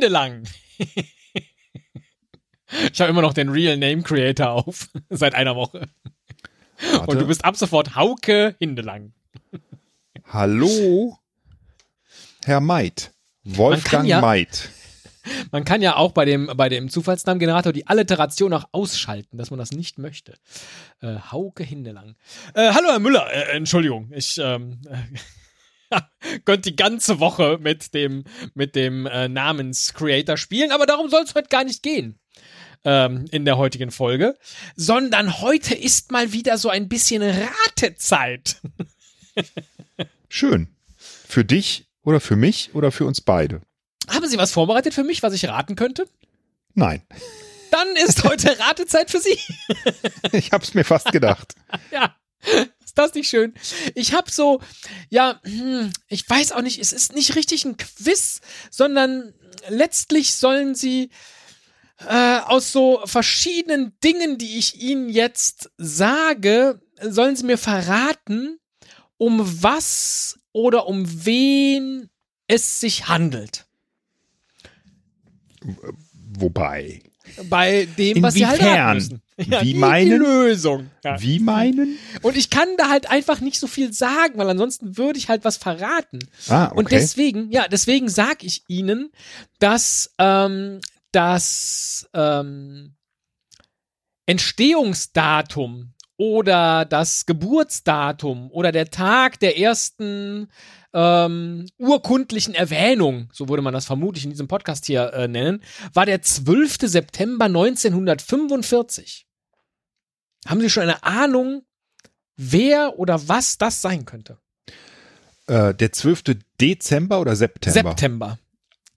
Hindelang. ich habe immer noch den Real Name Creator auf. Seit einer Woche. Warte. Und du bist ab sofort Hauke Hindelang. Hallo, Herr Maid. Wolfgang ja- Maid. Man kann ja auch bei dem, bei dem Zufallsnamengenerator die Alliteration auch ausschalten, dass man das nicht möchte. Äh, Hauke Hindelang. Äh, hallo, Herr Müller. Äh, Entschuldigung, ich ähm, könnte die ganze Woche mit dem, mit dem äh, Namenscreator spielen, aber darum soll es heute gar nicht gehen. Ähm, in der heutigen Folge, sondern heute ist mal wieder so ein bisschen Ratezeit. Schön. Für dich oder für mich oder für uns beide? Haben Sie was vorbereitet für mich, was ich raten könnte? Nein. Dann ist heute Ratezeit für Sie. Ich hab's mir fast gedacht. Ja, ist das nicht schön? Ich habe so, ja, hm, ich weiß auch nicht, es ist nicht richtig ein Quiz, sondern letztlich sollen sie äh, aus so verschiedenen Dingen, die ich Ihnen jetzt sage, sollen sie mir verraten, um was oder um wen es sich handelt. Wobei. Bei dem, was sie halt Inwiefern? raten müssen. Ja, Wie die, die meinen? Lösung. Ja. Wie meinen? Und ich kann da halt einfach nicht so viel sagen, weil ansonsten würde ich halt was verraten. Ah, okay. Und deswegen, ja, deswegen sage ich Ihnen, dass ähm, das ähm, Entstehungsdatum oder das Geburtsdatum oder der Tag der ersten ähm, urkundlichen Erwähnung, so würde man das vermutlich in diesem Podcast hier äh, nennen, war der 12. September 1945. Haben Sie schon eine Ahnung, wer oder was das sein könnte? äh, der 12. Dezember oder September? September.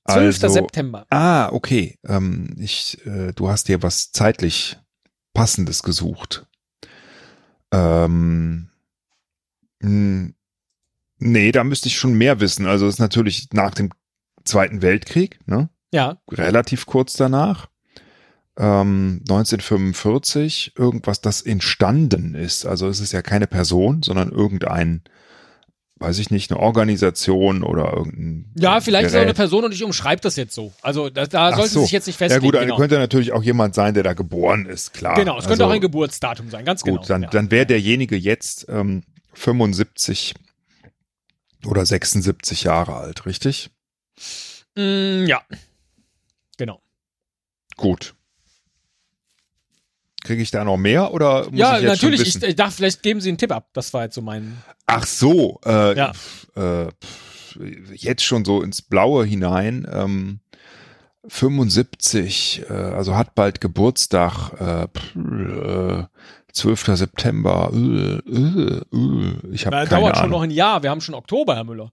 12. Also- September. Ah, okay. Ähm, ich, äh, du hast dir was zeitlich Passendes gesucht. Ähm, mh, nee, da müsste ich schon mehr wissen. Also es ist natürlich nach dem Zweiten Weltkrieg, ne? Ja, relativ kurz danach. Ähm, 1945, irgendwas, das entstanden ist. Also es ist ja keine Person, sondern irgendein, weiß ich nicht, eine Organisation oder irgendein. ja, vielleicht ist er auch eine Gerät. Person und ich umschreibe das jetzt so. Also da, da sollte so. sich jetzt nicht Ja festlegen. gut, dann genau. könnte natürlich auch jemand sein, der da geboren ist, klar. genau, es könnte Also, auch ein Geburtsdatum sein, ganz Gut, genau. dann, ja. dann wäre derjenige jetzt ähm, 75 oder 76 Jahre alt, richtig? Mm, ja. Genau. Gut. Kriege ich da noch mehr oder muss ja, ich jetzt natürlich. Schon wissen? ich dachte, vielleicht geben Sie einen Tipp ab. Das war jetzt so mein. Ach so, äh, Ja. äh, jetzt schon so ins Blaue hinein. Ähm, 75, äh, also hat bald Geburtstag, äh, äh, 12. September. Äh, äh, äh, ich habe keine dauert schon Ahnung. noch ein Jahr. Wir haben schon Oktober, Herr Müller.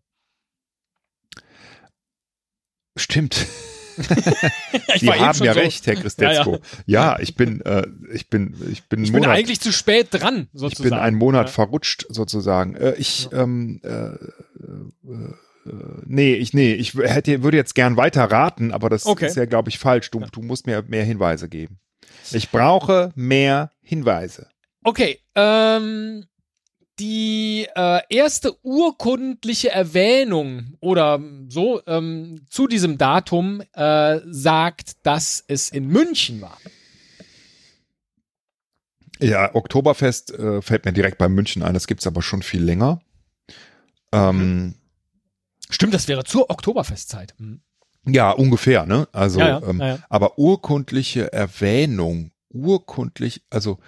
Stimmt. Ich Sie haben ja so- recht, Herr Christetzko. Ja, ich bin, äh, ich bin, ich bin, Ich bin Monat, eigentlich zu spät dran, ich sozusagen. bin einen Monat Ja. verrutscht sozusagen. Äh, ich, ähm, äh, äh, äh, nee, ich, nee, ich hätte, würde jetzt gern weiter raten, aber das Okay. ist ja, glaube ich, falsch. Du, du musst mir mehr Hinweise geben. Ich brauche mehr Hinweise. Okay, ähm, die äh, erste urkundliche Erwähnung oder so ähm, zu diesem Datum äh, sagt, dass es in München war. Ja, Oktoberfest äh, fällt mir direkt bei München ein. Das gibt's aber schon viel länger. Ähm, Stimmt, das wäre zur Oktoberfestzeit. Mhm. Ja, ungefähr, ne? Also, Ja, ja, ähm, ja, aber urkundliche Erwähnung, urkundlich, also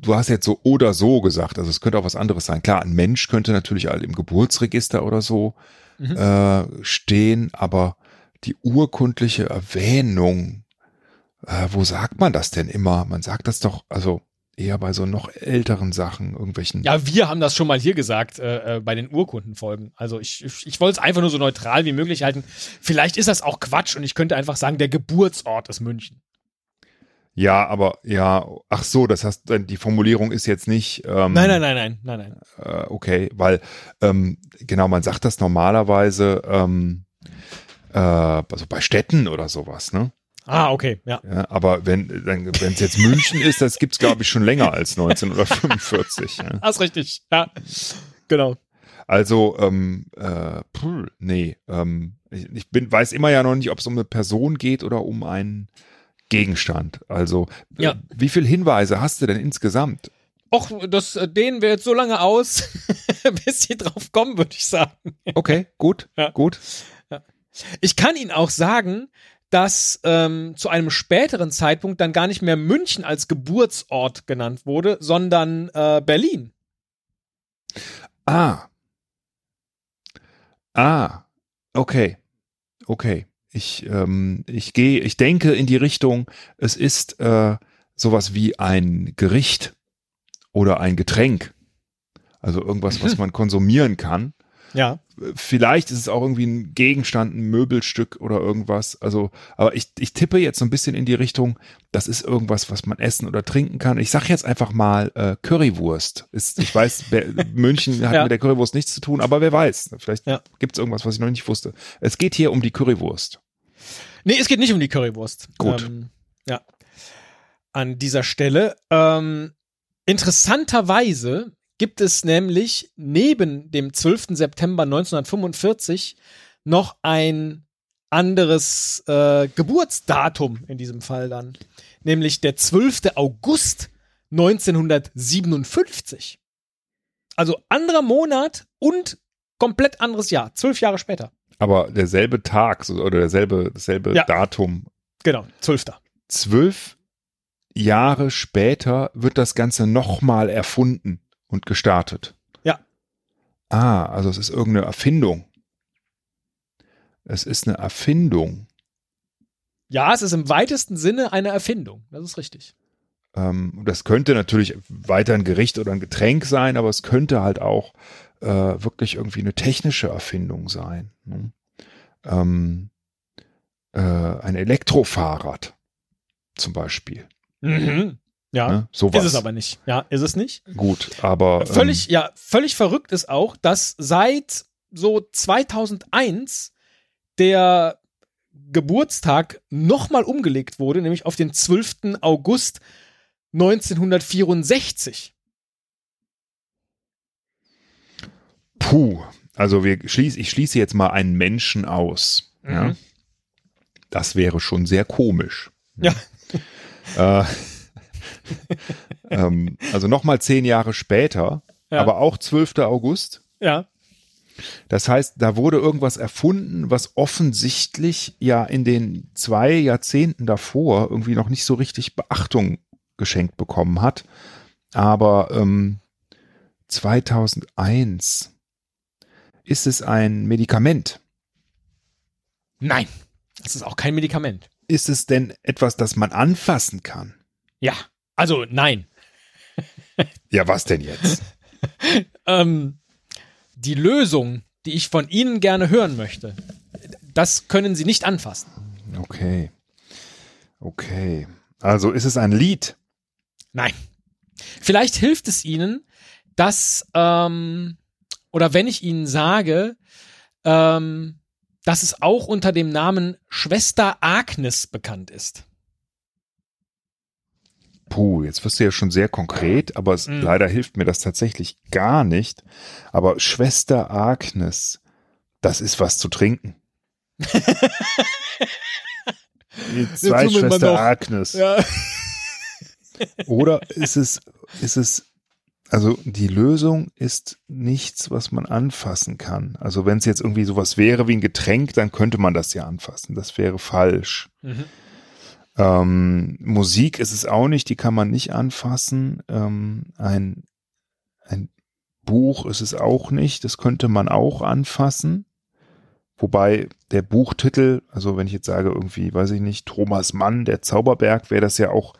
du hast jetzt so oder so gesagt, also es könnte auch was anderes sein. Klar, ein Mensch könnte natürlich im Geburtsregister oder so Mhm. äh, stehen, aber die urkundliche Erwähnung, äh, wo sagt man das denn immer? Man sagt das doch, also eher bei so noch älteren Sachen, irgendwelchen. Ja, wir haben das schon mal hier gesagt äh, äh, bei den Urkundenfolgen. Also ich, ich, ich wollte es einfach nur so neutral wie möglich halten. Vielleicht ist das auch Quatsch und ich könnte einfach sagen, der Geburtsort ist München. Ja, aber ja, ach so, das heißt, die Formulierung ist jetzt nicht. Ähm, Nein, nein, nein, nein, nein, nein. Äh, okay, weil ähm, genau, man sagt das normalerweise ähm, äh, also bei Städten oder sowas, ne? Ah, okay, ja. Ja, aber wenn es jetzt München ist, das gibt's glaube ich schon länger als 1945. Ja. Das ist richtig. Ja, genau. Also, ähm, äh, puh, nee, ähm, ich, ich bin, weiß immer ja noch nicht, ob es um eine Person geht oder um einen Gegenstand. Also, äh, Ja. wie viele Hinweise hast du denn insgesamt? Och, das äh, dehnen wir jetzt so lange aus, bis sie drauf kommen, würde ich sagen. Okay, gut, Ja. gut. Ich kann Ihnen auch sagen, dass ähm, zu einem späteren Zeitpunkt dann gar nicht mehr München als Geburtsort genannt wurde, sondern äh, Berlin. Ah. Ah. Okay. Okay. Ich, ähm, ich gehe, ich denke in die Richtung, es ist äh, sowas wie ein Gericht oder ein Getränk. Also irgendwas, was man konsumieren kann. Ja. Vielleicht ist es auch irgendwie ein Gegenstand, ein Möbelstück oder irgendwas. Also, aber ich, ich tippe jetzt so ein bisschen in die Richtung, das ist irgendwas, was man essen oder trinken kann. Ich sage jetzt einfach mal äh, Currywurst. Ist, ich weiß, München hat Ja. mit der Currywurst nichts zu tun, aber wer weiß. Vielleicht Ja. gibt es irgendwas, was ich noch nicht wusste. Es geht hier um die Currywurst. Nee, es geht nicht um die Currywurst. Gut. Ähm, ja. An dieser Stelle. Ähm, interessanterweise gibt es nämlich neben dem 12. September 1945 noch ein anderes äh, Geburtsdatum in diesem Fall dann. Nämlich der 12. August 1957. Also anderer Monat und komplett anderes Jahr. Zwölf Jahre später. Aber derselbe Tag oder derselbe, dasselbe Ja. Datum. Genau, 12. Zwölf Jahre später wird das Ganze nochmal erfunden und gestartet. Ja. Ah, also es ist irgendeine Erfindung. Es ist eine Erfindung. Ja, es ist im weitesten Sinne eine Erfindung. Das ist richtig. Ähm, das könnte natürlich weiter ein Gericht oder ein Getränk sein, aber es könnte halt auch äh, wirklich irgendwie eine technische Erfindung sein. Ne? Ähm, äh, ein Elektrofahrrad zum Beispiel. Mhm. Ja. Ne? Sowas. Ist es aber nicht. Ja, ist es nicht. Gut, aber ähm, Völlig, ja, völlig verrückt ist auch, dass seit so 2001 der Geburtstag nochmal umgelegt wurde, nämlich auf den 12. August 1964. Puh, also wir schließ, ich schließe jetzt mal einen Menschen aus. Ja? Mhm. Das wäre schon sehr komisch. Ja. Äh, ähm, also nochmal zehn Jahre später, Ja. aber auch 12. August. Ja. Das heißt, da wurde irgendwas erfunden, was offensichtlich ja in den zwei Jahrzehnten davor irgendwie noch nicht so richtig Beachtung geschenkt bekommen hat. Aber ähm, 2001 ist es ein Medikament. Nein. Das ist auch kein Medikament. Ist es denn etwas, das man anfassen kann? Ja. Also nein. Ja, was denn jetzt? Ähm, die Lösung, die ich von Ihnen gerne hören möchte, das können Sie nicht anfassen. Okay. Okay. Also ist es ein Lied? Nein. Vielleicht hilft es Ihnen, dass, ähm, oder wenn ich Ihnen sage, ähm, dass es auch unter dem Namen Schwester Agnes bekannt ist. Puh, jetzt wirst du ja schon sehr konkret, aber es, Mhm. leider hilft mir das tatsächlich gar nicht. Aber Schwester Agnes, das ist was zu trinken. Zwei Schwester. Agnes. Ja. Oder ist es, ist es, also die Lösung ist nichts, was man anfassen kann. Also wenn es jetzt irgendwie sowas wäre wie ein Getränk, dann könnte man das ja anfassen. Das wäre falsch. Mhm. Ähm, Musik ist es auch nicht, die kann man nicht anfassen. Ähm, ein, ein Buch ist es auch nicht, das könnte man auch anfassen. Wobei der Buchtitel, also wenn ich jetzt sage irgendwie, weiß ich nicht, Thomas Mann, der Zauberberg, wäre das ja auch,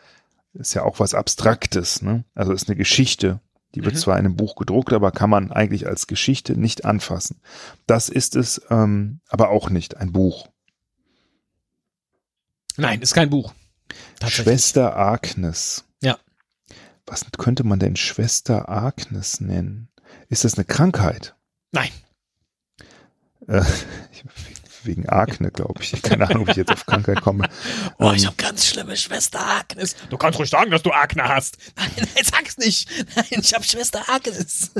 ist ja auch was Abstraktes, ne? Also ist eine Geschichte. Die wird Mhm. zwar in einem Buch gedruckt, aber kann man eigentlich als Geschichte nicht anfassen. Das ist es ähm, aber auch nicht, ein Buch. Nein, ist kein Buch. Schwester Agnes. Ja. Was könnte man denn Schwester Agnes nennen? Ist das eine Krankheit? Nein. Äh, wegen Akne, glaube ich. Keine Ahnung, ob ich jetzt auf Krankheit komme. Oh, ich habe ganz schlimme Schwester Agnes. Du kannst ruhig sagen, dass du Akne hast. Nein, nein, sag's nicht. Nein, ich habe Schwester Agnes.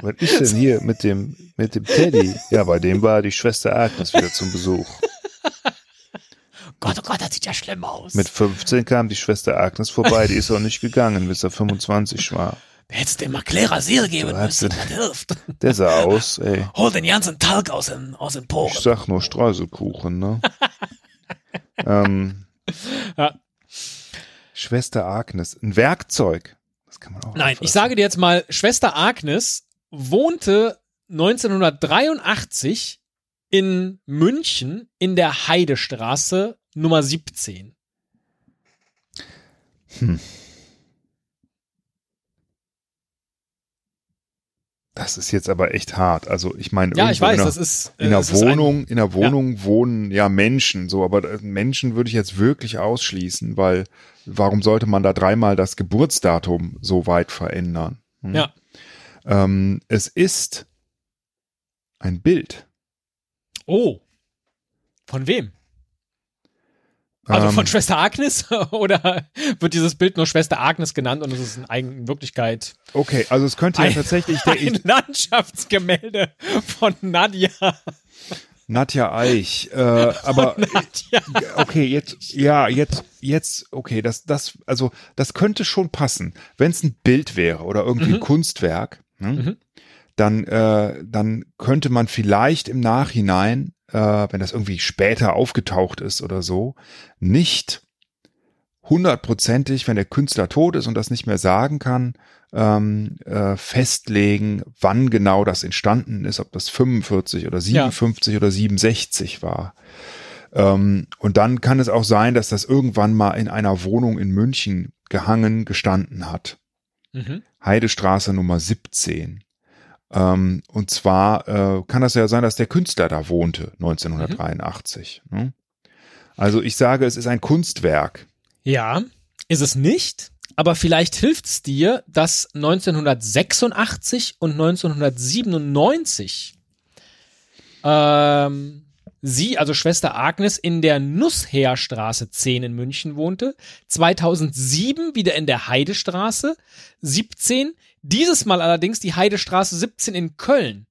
Was ist denn hier mit dem, mit dem Teddy? Ja, bei dem war die Schwester Agnes wieder zum Besuch. Gott, oh Gott, das sieht ja schlimm aus. Mit 15 kam die Schwester Agnes vorbei, die ist auch nicht gegangen, bis er 25 war. Hättest dem mal Klerasil geben Du hast müssen, das hilft. Der sah aus, ey. Hol den ganzen Talg aus den, aus den Ich Poren. sag nur Streuselkuchen, ne? ähm, Ja. Schwester Agnes, ein Werkzeug. Das kann man auch Nein, ich anfassen. sage dir jetzt mal, Schwester Agnes wohnte 1983 in München in der Heidestraße Nummer 17. Das ist jetzt aber echt hart. Also ich meine, Ja, ich weiß, in einer, das ist äh, in einer ist ein- Wohnung, in einer Wohnung wohnen ja Menschen, so, aber äh, Menschen würde ich jetzt wirklich ausschließen, weil warum sollte man da dreimal das Geburtsdatum so weit verändern? Hm? Ja. Ähm, es ist ein Bild. Oh. Von wem? Also Ähm, von Schwester Agnes? Oder wird dieses Bild nur Schwester Agnes genannt und es ist in, Wirklichkeit Okay, also es könnte ja Ein- tatsächlich der ein Landschaftsgemälde von Nadja. Nadja Eich, äh, aber Nadja. okay, jetzt, ja, jetzt, jetzt, okay, das, das, also, das könnte schon passen. Wenn es ein Bild wäre oder irgendwie ein Kunstwerk, ne, Mhm. dann, äh, dann könnte man vielleicht im Nachhinein, äh, wenn das irgendwie später aufgetaucht ist oder so, nicht hundertprozentig, wenn der Künstler tot ist und das nicht mehr sagen kann, ähm, äh, festlegen, wann genau das entstanden ist, ob das 45 oder 57 oder 67 war. Ähm, und dann kann es auch sein, dass das irgendwann mal in einer Wohnung in München gehangen gestanden hat. Mhm. Heidestraße Nummer 17. Ähm, und zwar äh, kann das ja sein, dass der Künstler da wohnte, 1983. Ne? Also ich sage, es ist ein Kunstwerk. Ja, ist es nicht. Aber vielleicht hilft es dir, dass 1986 und 1997 ähm, sie, also Schwester Agnes, in der Nussheerstraße 10 in München wohnte, 2007 wieder in der Heidestraße 17, dieses Mal allerdings die Heidestraße 17 in Köln.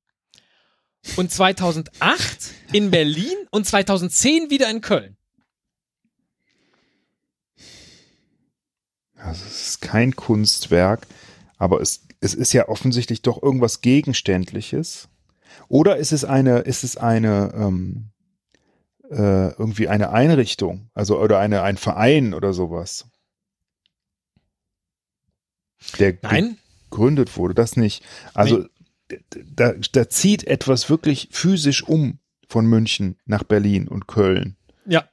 Und 2008 in Berlin und 2010 wieder in Köln. Also es ist kein Kunstwerk, aber es, es ist ja offensichtlich doch irgendwas Gegenständliches. Oder ist es eine, ist es eine, ähm, äh, irgendwie eine Einrichtung, also oder eine, ein Verein oder sowas? Der Nein? Gegründet wurde, das nicht. Also d- da, da zieht etwas wirklich physisch um von München nach Berlin und Köln. Ja.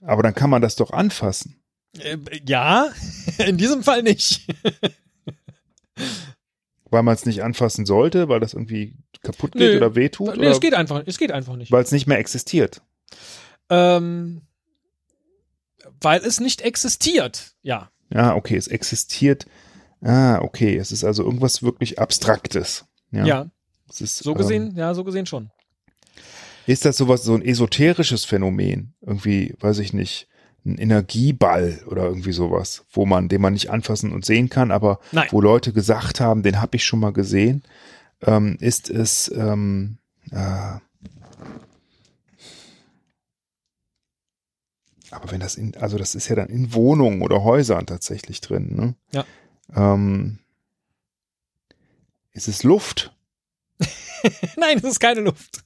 Aber dann kann man das doch anfassen. Äh, ja, in diesem Fall nicht. Weil man es nicht anfassen sollte, weil das irgendwie kaputt geht Nö. oder wehtut? Nee, oder es geht einfach, es geht einfach nicht. weil es nicht mehr existiert. Ähm, weil es nicht existiert. Ja. Ja, okay, es existiert. Ah, okay, es ist also irgendwas wirklich Abstraktes. Ja. Ja, es ist, so gesehen, ja, so gesehen schon. Ähm, ist das sowas, so ein esoterisches Phänomen? Irgendwie, weiß ich nicht, ein Energieball oder irgendwie sowas, wo man, den man nicht anfassen und sehen kann, aber Nein. wo Leute gesagt haben, den habe ich schon mal gesehen, ähm, ist es, ähm, äh, aber wenn das in, also das ist ja dann in Wohnungen oder Häusern tatsächlich drin, ne? Ja. Ähm, ist es Luft? Nein, es ist keine Luft.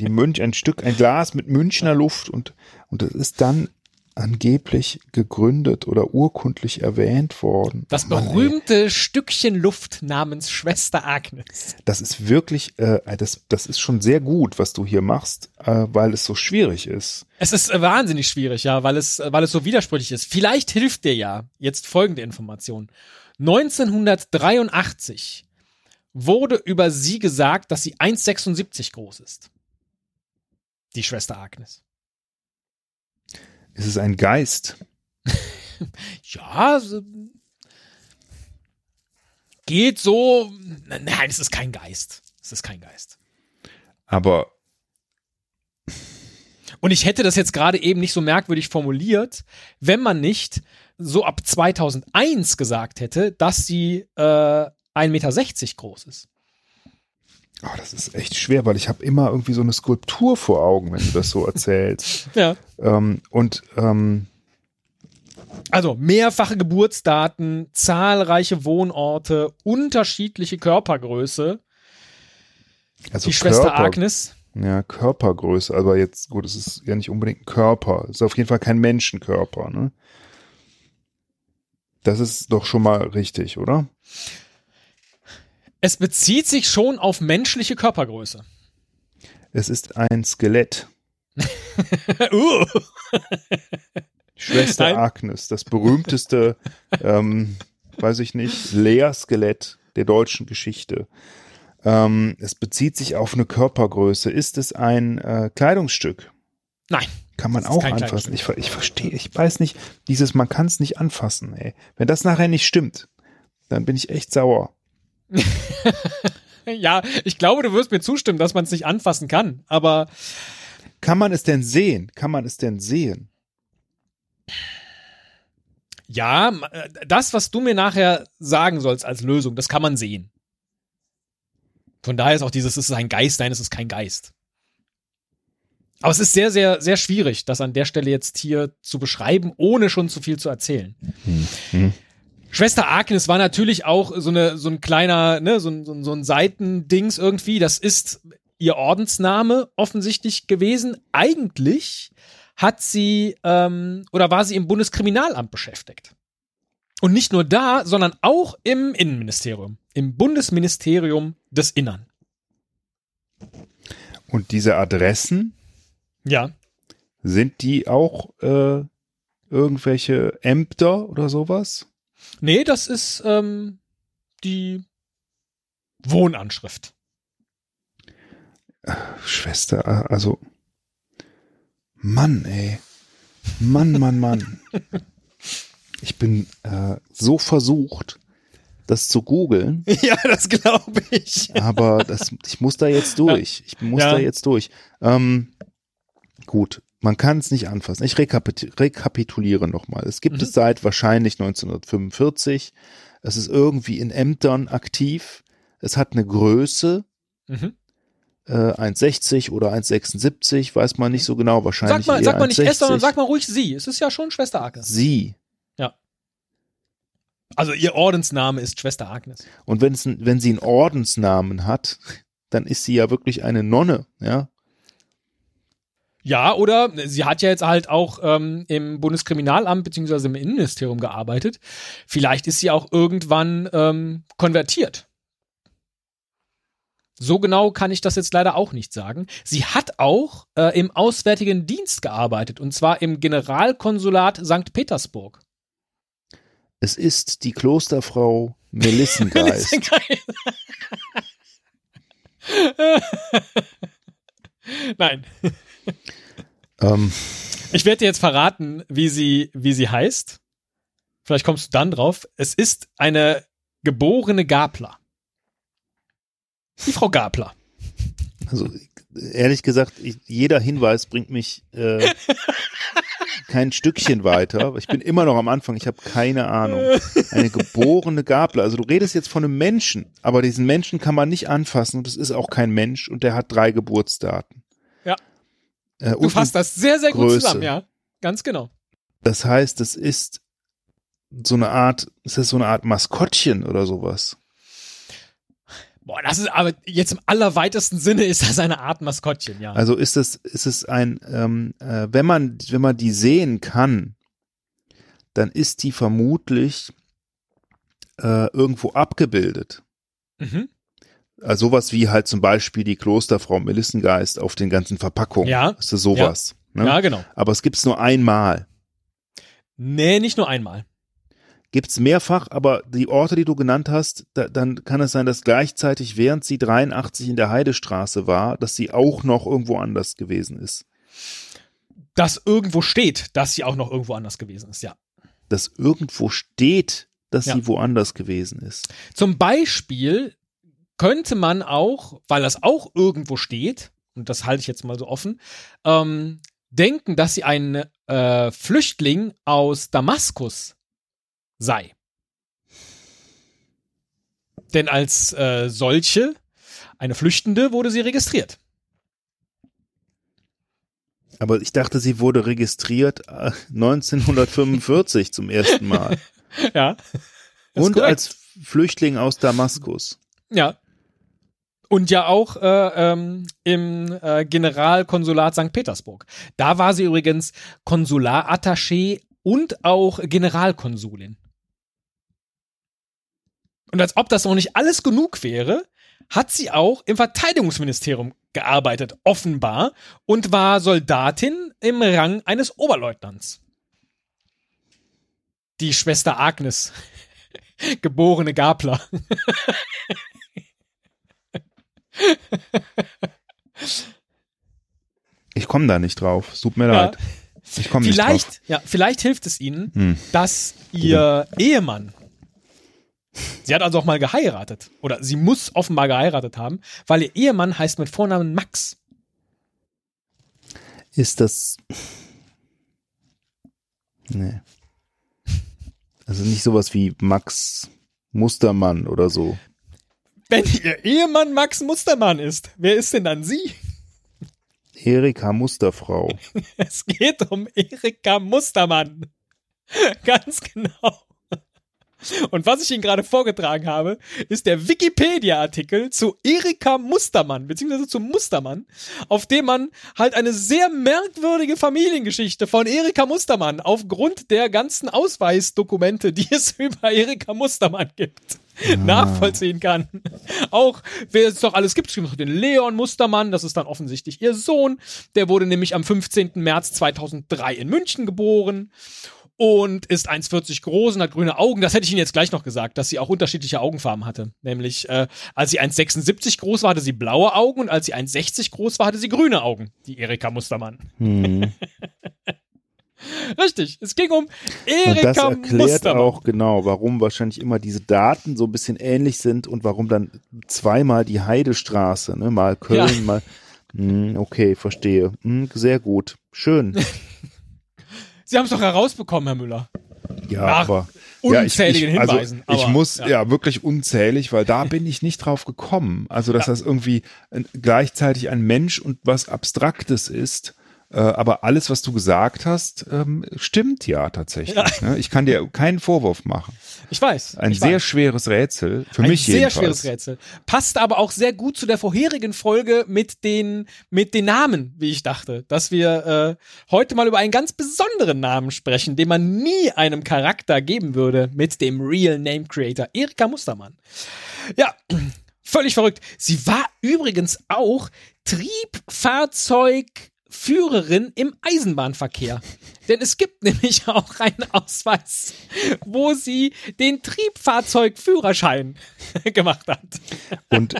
Die Münch, ein Stück, ein Glas mit Münchner Luft und, und das ist dann angeblich gegründet oder urkundlich erwähnt worden. Das Mann, berühmte Stückchen Luft namens Schwester Agnes. das ist wirklich, äh, das, das ist schon sehr gut, was du hier machst, äh, weil es so schwierig ist. Es ist äh, wahnsinnig schwierig, ja, weil es, äh, weil es so widersprüchlich ist. Vielleicht hilft dir ja jetzt folgende Information. 1983 wurde über sie gesagt, dass sie 1,76 groß ist. Die Schwester Agnes. Es ist ein Geist. Ja, so- geht so. Nein, es ist kein Geist. Es ist kein Geist. Aber Und ich hätte das jetzt gerade eben nicht so merkwürdig formuliert, wenn man nicht so ab 2001 gesagt hätte, dass sie äh, 1,60 Meter groß ist. Oh, das ist echt schwer, weil ich habe immer irgendwie so eine Skulptur vor Augen, wenn du das so erzählst. ja. Ähm, und ähm, also mehrfache Geburtsdaten, zahlreiche Wohnorte, unterschiedliche Körpergröße. also Die Schwester Körper, Agnes. Ja, Körpergröße, aber jetzt, gut, es ist ja nicht unbedingt ein Körper. Es ist auf jeden Fall kein Menschenkörper, ne? Das ist doch schon mal richtig, oder? Es bezieht sich schon auf menschliche Körpergröße. Es ist ein Skelett. uh. Schwester Nein. Agnes, das berühmteste, ähm, weiß ich nicht, Leerskelett der deutschen Geschichte. Ähm, es bezieht sich auf eine Körpergröße. Ist es ein äh, Kleidungsstück? Nein. Kann man auch anfassen. Ich, ich verstehe, ich weiß nicht, dieses, man kann es nicht anfassen, ey. Wenn das nachher nicht stimmt, dann bin ich echt sauer. Ja, ich glaube, du wirst mir zustimmen, dass man es nicht anfassen kann. Aber Kann man es denn sehen? Kann man es denn sehen? ja, äh, das, was du mir nachher sagen sollst als Lösung, das kann man sehen. Von daher ist auch dieses, es ist ein Geist, nein, es ist kein Geist. Aber es ist sehr, sehr, sehr schwierig, das an der Stelle jetzt hier zu beschreiben, ohne schon zu viel zu erzählen. Hm. Schwester Agnes war natürlich auch so eine so ein kleiner ne so ein, so ein, so ein Seitendings irgendwie. Das ist ihr Ordensname offensichtlich gewesen. Eigentlich hat sie ähm, oder war sie im Bundeskriminalamt beschäftigt. Und nicht nur da, sondern auch im Innenministerium, im Bundesministerium des Innern. Und diese Adressen, Ja. sind die auch äh, irgendwelche Ämter oder sowas? Nee, das ist ähm, die Wohnanschrift. Schwester, äh, also Mann, ey. Mann, Mann, Mann. Ich bin äh, so versucht, das zu googeln, ja, das glaube ich. aber das, ich muss da jetzt durch. Ich muss Ja. da jetzt durch. Ähm, gut, man kann es nicht anfassen. Ich rekapit rekapituliere nochmal. Es gibt Mhm. es seit wahrscheinlich 1945. Es ist irgendwie in Ämtern aktiv. Es hat eine Größe, Mhm. äh, 1,60 oder 1,76, weiß man nicht so genau. Wahrscheinlich Sag mal, sag mal nicht es, sondern 1,60. sag mal ruhig sie. Es ist ja schon Schwester Agnes. Sie. Also ihr Ordensname ist Schwester Agnes. Und wenn sie einen Ordensnamen hat, dann ist sie ja wirklich eine Nonne, ja. Ja, oder sie hat ja jetzt halt auch ähm, im Bundeskriminalamt beziehungsweise im Innenministerium gearbeitet. Vielleicht ist sie auch irgendwann ähm, konvertiert. So genau kann ich das jetzt leider auch nicht sagen. Sie hat auch äh, im Auswärtigen Dienst gearbeitet und zwar im Generalkonsulat St. Petersburg. Es ist die Klosterfrau Melissengeist. Nein. Ähm, Ich werde dir jetzt verraten, wie sie, wie sie heißt. Vielleicht kommst du dann drauf. Es ist eine geborene Gabler. Die Frau Gabler. also ehrlich gesagt, ich, jeder Hinweis bringt mich äh, kein Stückchen weiter. Ich bin immer noch am Anfang, ich habe keine Ahnung. Eine geborene Gabler. Also du redest jetzt von einem Menschen, aber diesen Menschen kann man nicht anfassen und es ist auch kein Mensch und der hat drei Geburtsdaten. Ja. Äh, Du fasst das sehr, sehr gut Größe. zusammen, ja. Ganz genau. Das heißt, es ist so eine Art, ist das so eine Art Maskottchen oder sowas? Boah, das ist aber jetzt im allerweitesten Sinne ist das eine Art Maskottchen, ja. Also ist es, ist es ein, ähm, äh, wenn man, wenn man die sehen kann, dann ist die vermutlich äh, irgendwo abgebildet. mhm. Also sowas wie halt zum Beispiel die Klosterfrau Melissengeist auf den ganzen Verpackungen. Ja. Ist das sowas. Ne? Ja, genau. Aber es gibt's nur einmal. Nee, nicht nur einmal. Gibt's mehrfach, aber die Orte, die du genannt hast, da, dann kann es sein, dass gleichzeitig, während sie 83 in der Heidestraße war, dass sie auch noch irgendwo anders gewesen ist. Dass irgendwo steht, dass sie auch noch irgendwo anders gewesen ist, ja. Dass irgendwo steht, dass Ja. sie woanders gewesen ist. Zum Beispiel könnte man auch, weil das auch irgendwo steht, und das halte ich jetzt mal so offen, ähm, denken, dass sie ein äh, Flüchtling aus Damaskus sei. Denn als äh, solche, eine Flüchtende, wurde sie registriert. Aber ich dachte, sie wurde registriert 1945 zum ersten Mal. Ja. Und als Flüchtling aus Damaskus. Ja. Und ja auch äh, ähm, im äh, Generalkonsulat St. Petersburg. Da war sie übrigens Konsularattaché und auch Generalkonsulin. Und als ob das noch nicht alles genug wäre, hat sie auch im Verteidigungsministerium gearbeitet, offenbar, und war Soldatin im Rang eines Oberleutnants. Die Schwester Agnes, geborene Gabler. Ich komme da nicht drauf. Es tut mir Ja. leid. Ich komme nicht Vielleicht, drauf. ja, vielleicht hilft es Ihnen, Hm. dass Ihr Ehemann, sie hat also auch mal geheiratet, oder sie muss offenbar geheiratet haben, weil ihr Ehemann heißt mit Vornamen Max. Ist das. Nee. Also nicht sowas wie Max Mustermann oder so. Wenn Ihr Ehemann Max Mustermann ist, wer ist denn dann Sie? Erika Musterfrau. Es geht um Erika Mustermann. Ganz genau. Und was ich Ihnen gerade vorgetragen habe, ist der Wikipedia-Artikel zu Erika Mustermann, beziehungsweise zu Mustermann, auf dem man halt eine sehr merkwürdige Familiengeschichte von Erika Mustermann aufgrund der ganzen Ausweisdokumente, die es über Erika Mustermann gibt, nachvollziehen kann. Auch, wer es doch alles gibt, es gibt noch den Leon Mustermann, das ist dann offensichtlich ihr Sohn, der wurde nämlich am 15. März 2003 in München geboren und ist 1,40 groß und hat grüne Augen. Das hätte ich Ihnen jetzt gleich noch gesagt, dass sie auch unterschiedliche Augenfarben hatte. Nämlich, äh, als sie 1,76 groß war, hatte sie blaue Augen und als sie 1,60 groß war, hatte sie grüne Augen. Die Erika Mustermann. Hm. Richtig, es ging um Und das Erika erklärt Mustermann. auch genau, warum wahrscheinlich immer diese Daten so ein bisschen ähnlich sind und warum dann zweimal die Heidestraße, ne? mal Köln, Ja. mal. Hm, okay, verstehe. Hm, sehr gut. Schön. Sie haben es doch herausbekommen, Herr Müller. Ja, Nach aber. unzähligen ja, ich, Hinweisen. Also, ich aber, muss, ja. ja. wirklich unzählig, weil da bin ich nicht drauf gekommen. Also, dass Ja. das irgendwie gleichzeitig ein Mensch und was Abstraktes ist. Äh, aber alles, was du gesagt hast, ähm, stimmt ja tatsächlich. Ne? Ich kann dir keinen Vorwurf machen. Ich weiß. Ein ich sehr weiß. schweres Rätsel, für Ein mich sehr jedenfalls. schweres Rätsel. Passt aber auch sehr gut zu der vorherigen Folge mit den, mit den Namen, wie ich dachte. Dass wir äh, heute mal über einen ganz besonderen Namen sprechen, den man nie einem Charakter geben würde mit dem Real Name Creator Erika Mustermann. Ja, völlig verrückt. Sie war übrigens auch Triebfahrzeugführerin im Eisenbahnverkehr. Denn es gibt nämlich auch einen Ausweis, wo sie den Triebfahrzeugführerschein gemacht hat. Und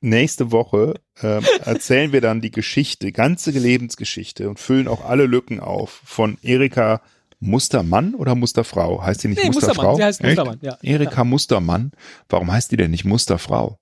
nächste Woche ähm, erzählen wir dann die Geschichte, ganze Lebensgeschichte und füllen auch alle Lücken auf von Erika Mustermann oder Musterfrau? Heißt die nicht Nee, Musterfrau? Mustermann, sie heißt Echt? Mustermann, ja. Erika Mustermann. Warum heißt die denn nicht Musterfrau?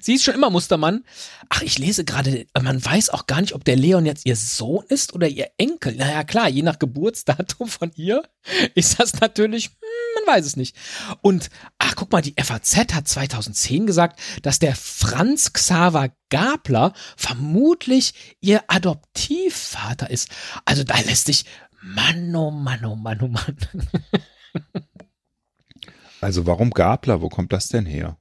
Sie ist schon immer Mustermann. Ach, ich lese gerade, man weiß auch gar nicht, ob der Leon jetzt ihr Sohn ist oder ihr Enkel. Naja, klar, je nach Geburtsdatum von ihr ist das natürlich, hm, man weiß es nicht. Und, ach, guck mal, die FAZ hat 2010 gesagt, dass der Franz Xaver Gabler vermutlich ihr Adoptivvater ist. Also da lässt sich, Mann, oh Mann, oh Mann, oh Mann. Also warum Gabler? Wo kommt das denn her?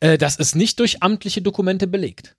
Äh, das ist nicht durch amtliche Dokumente belegt.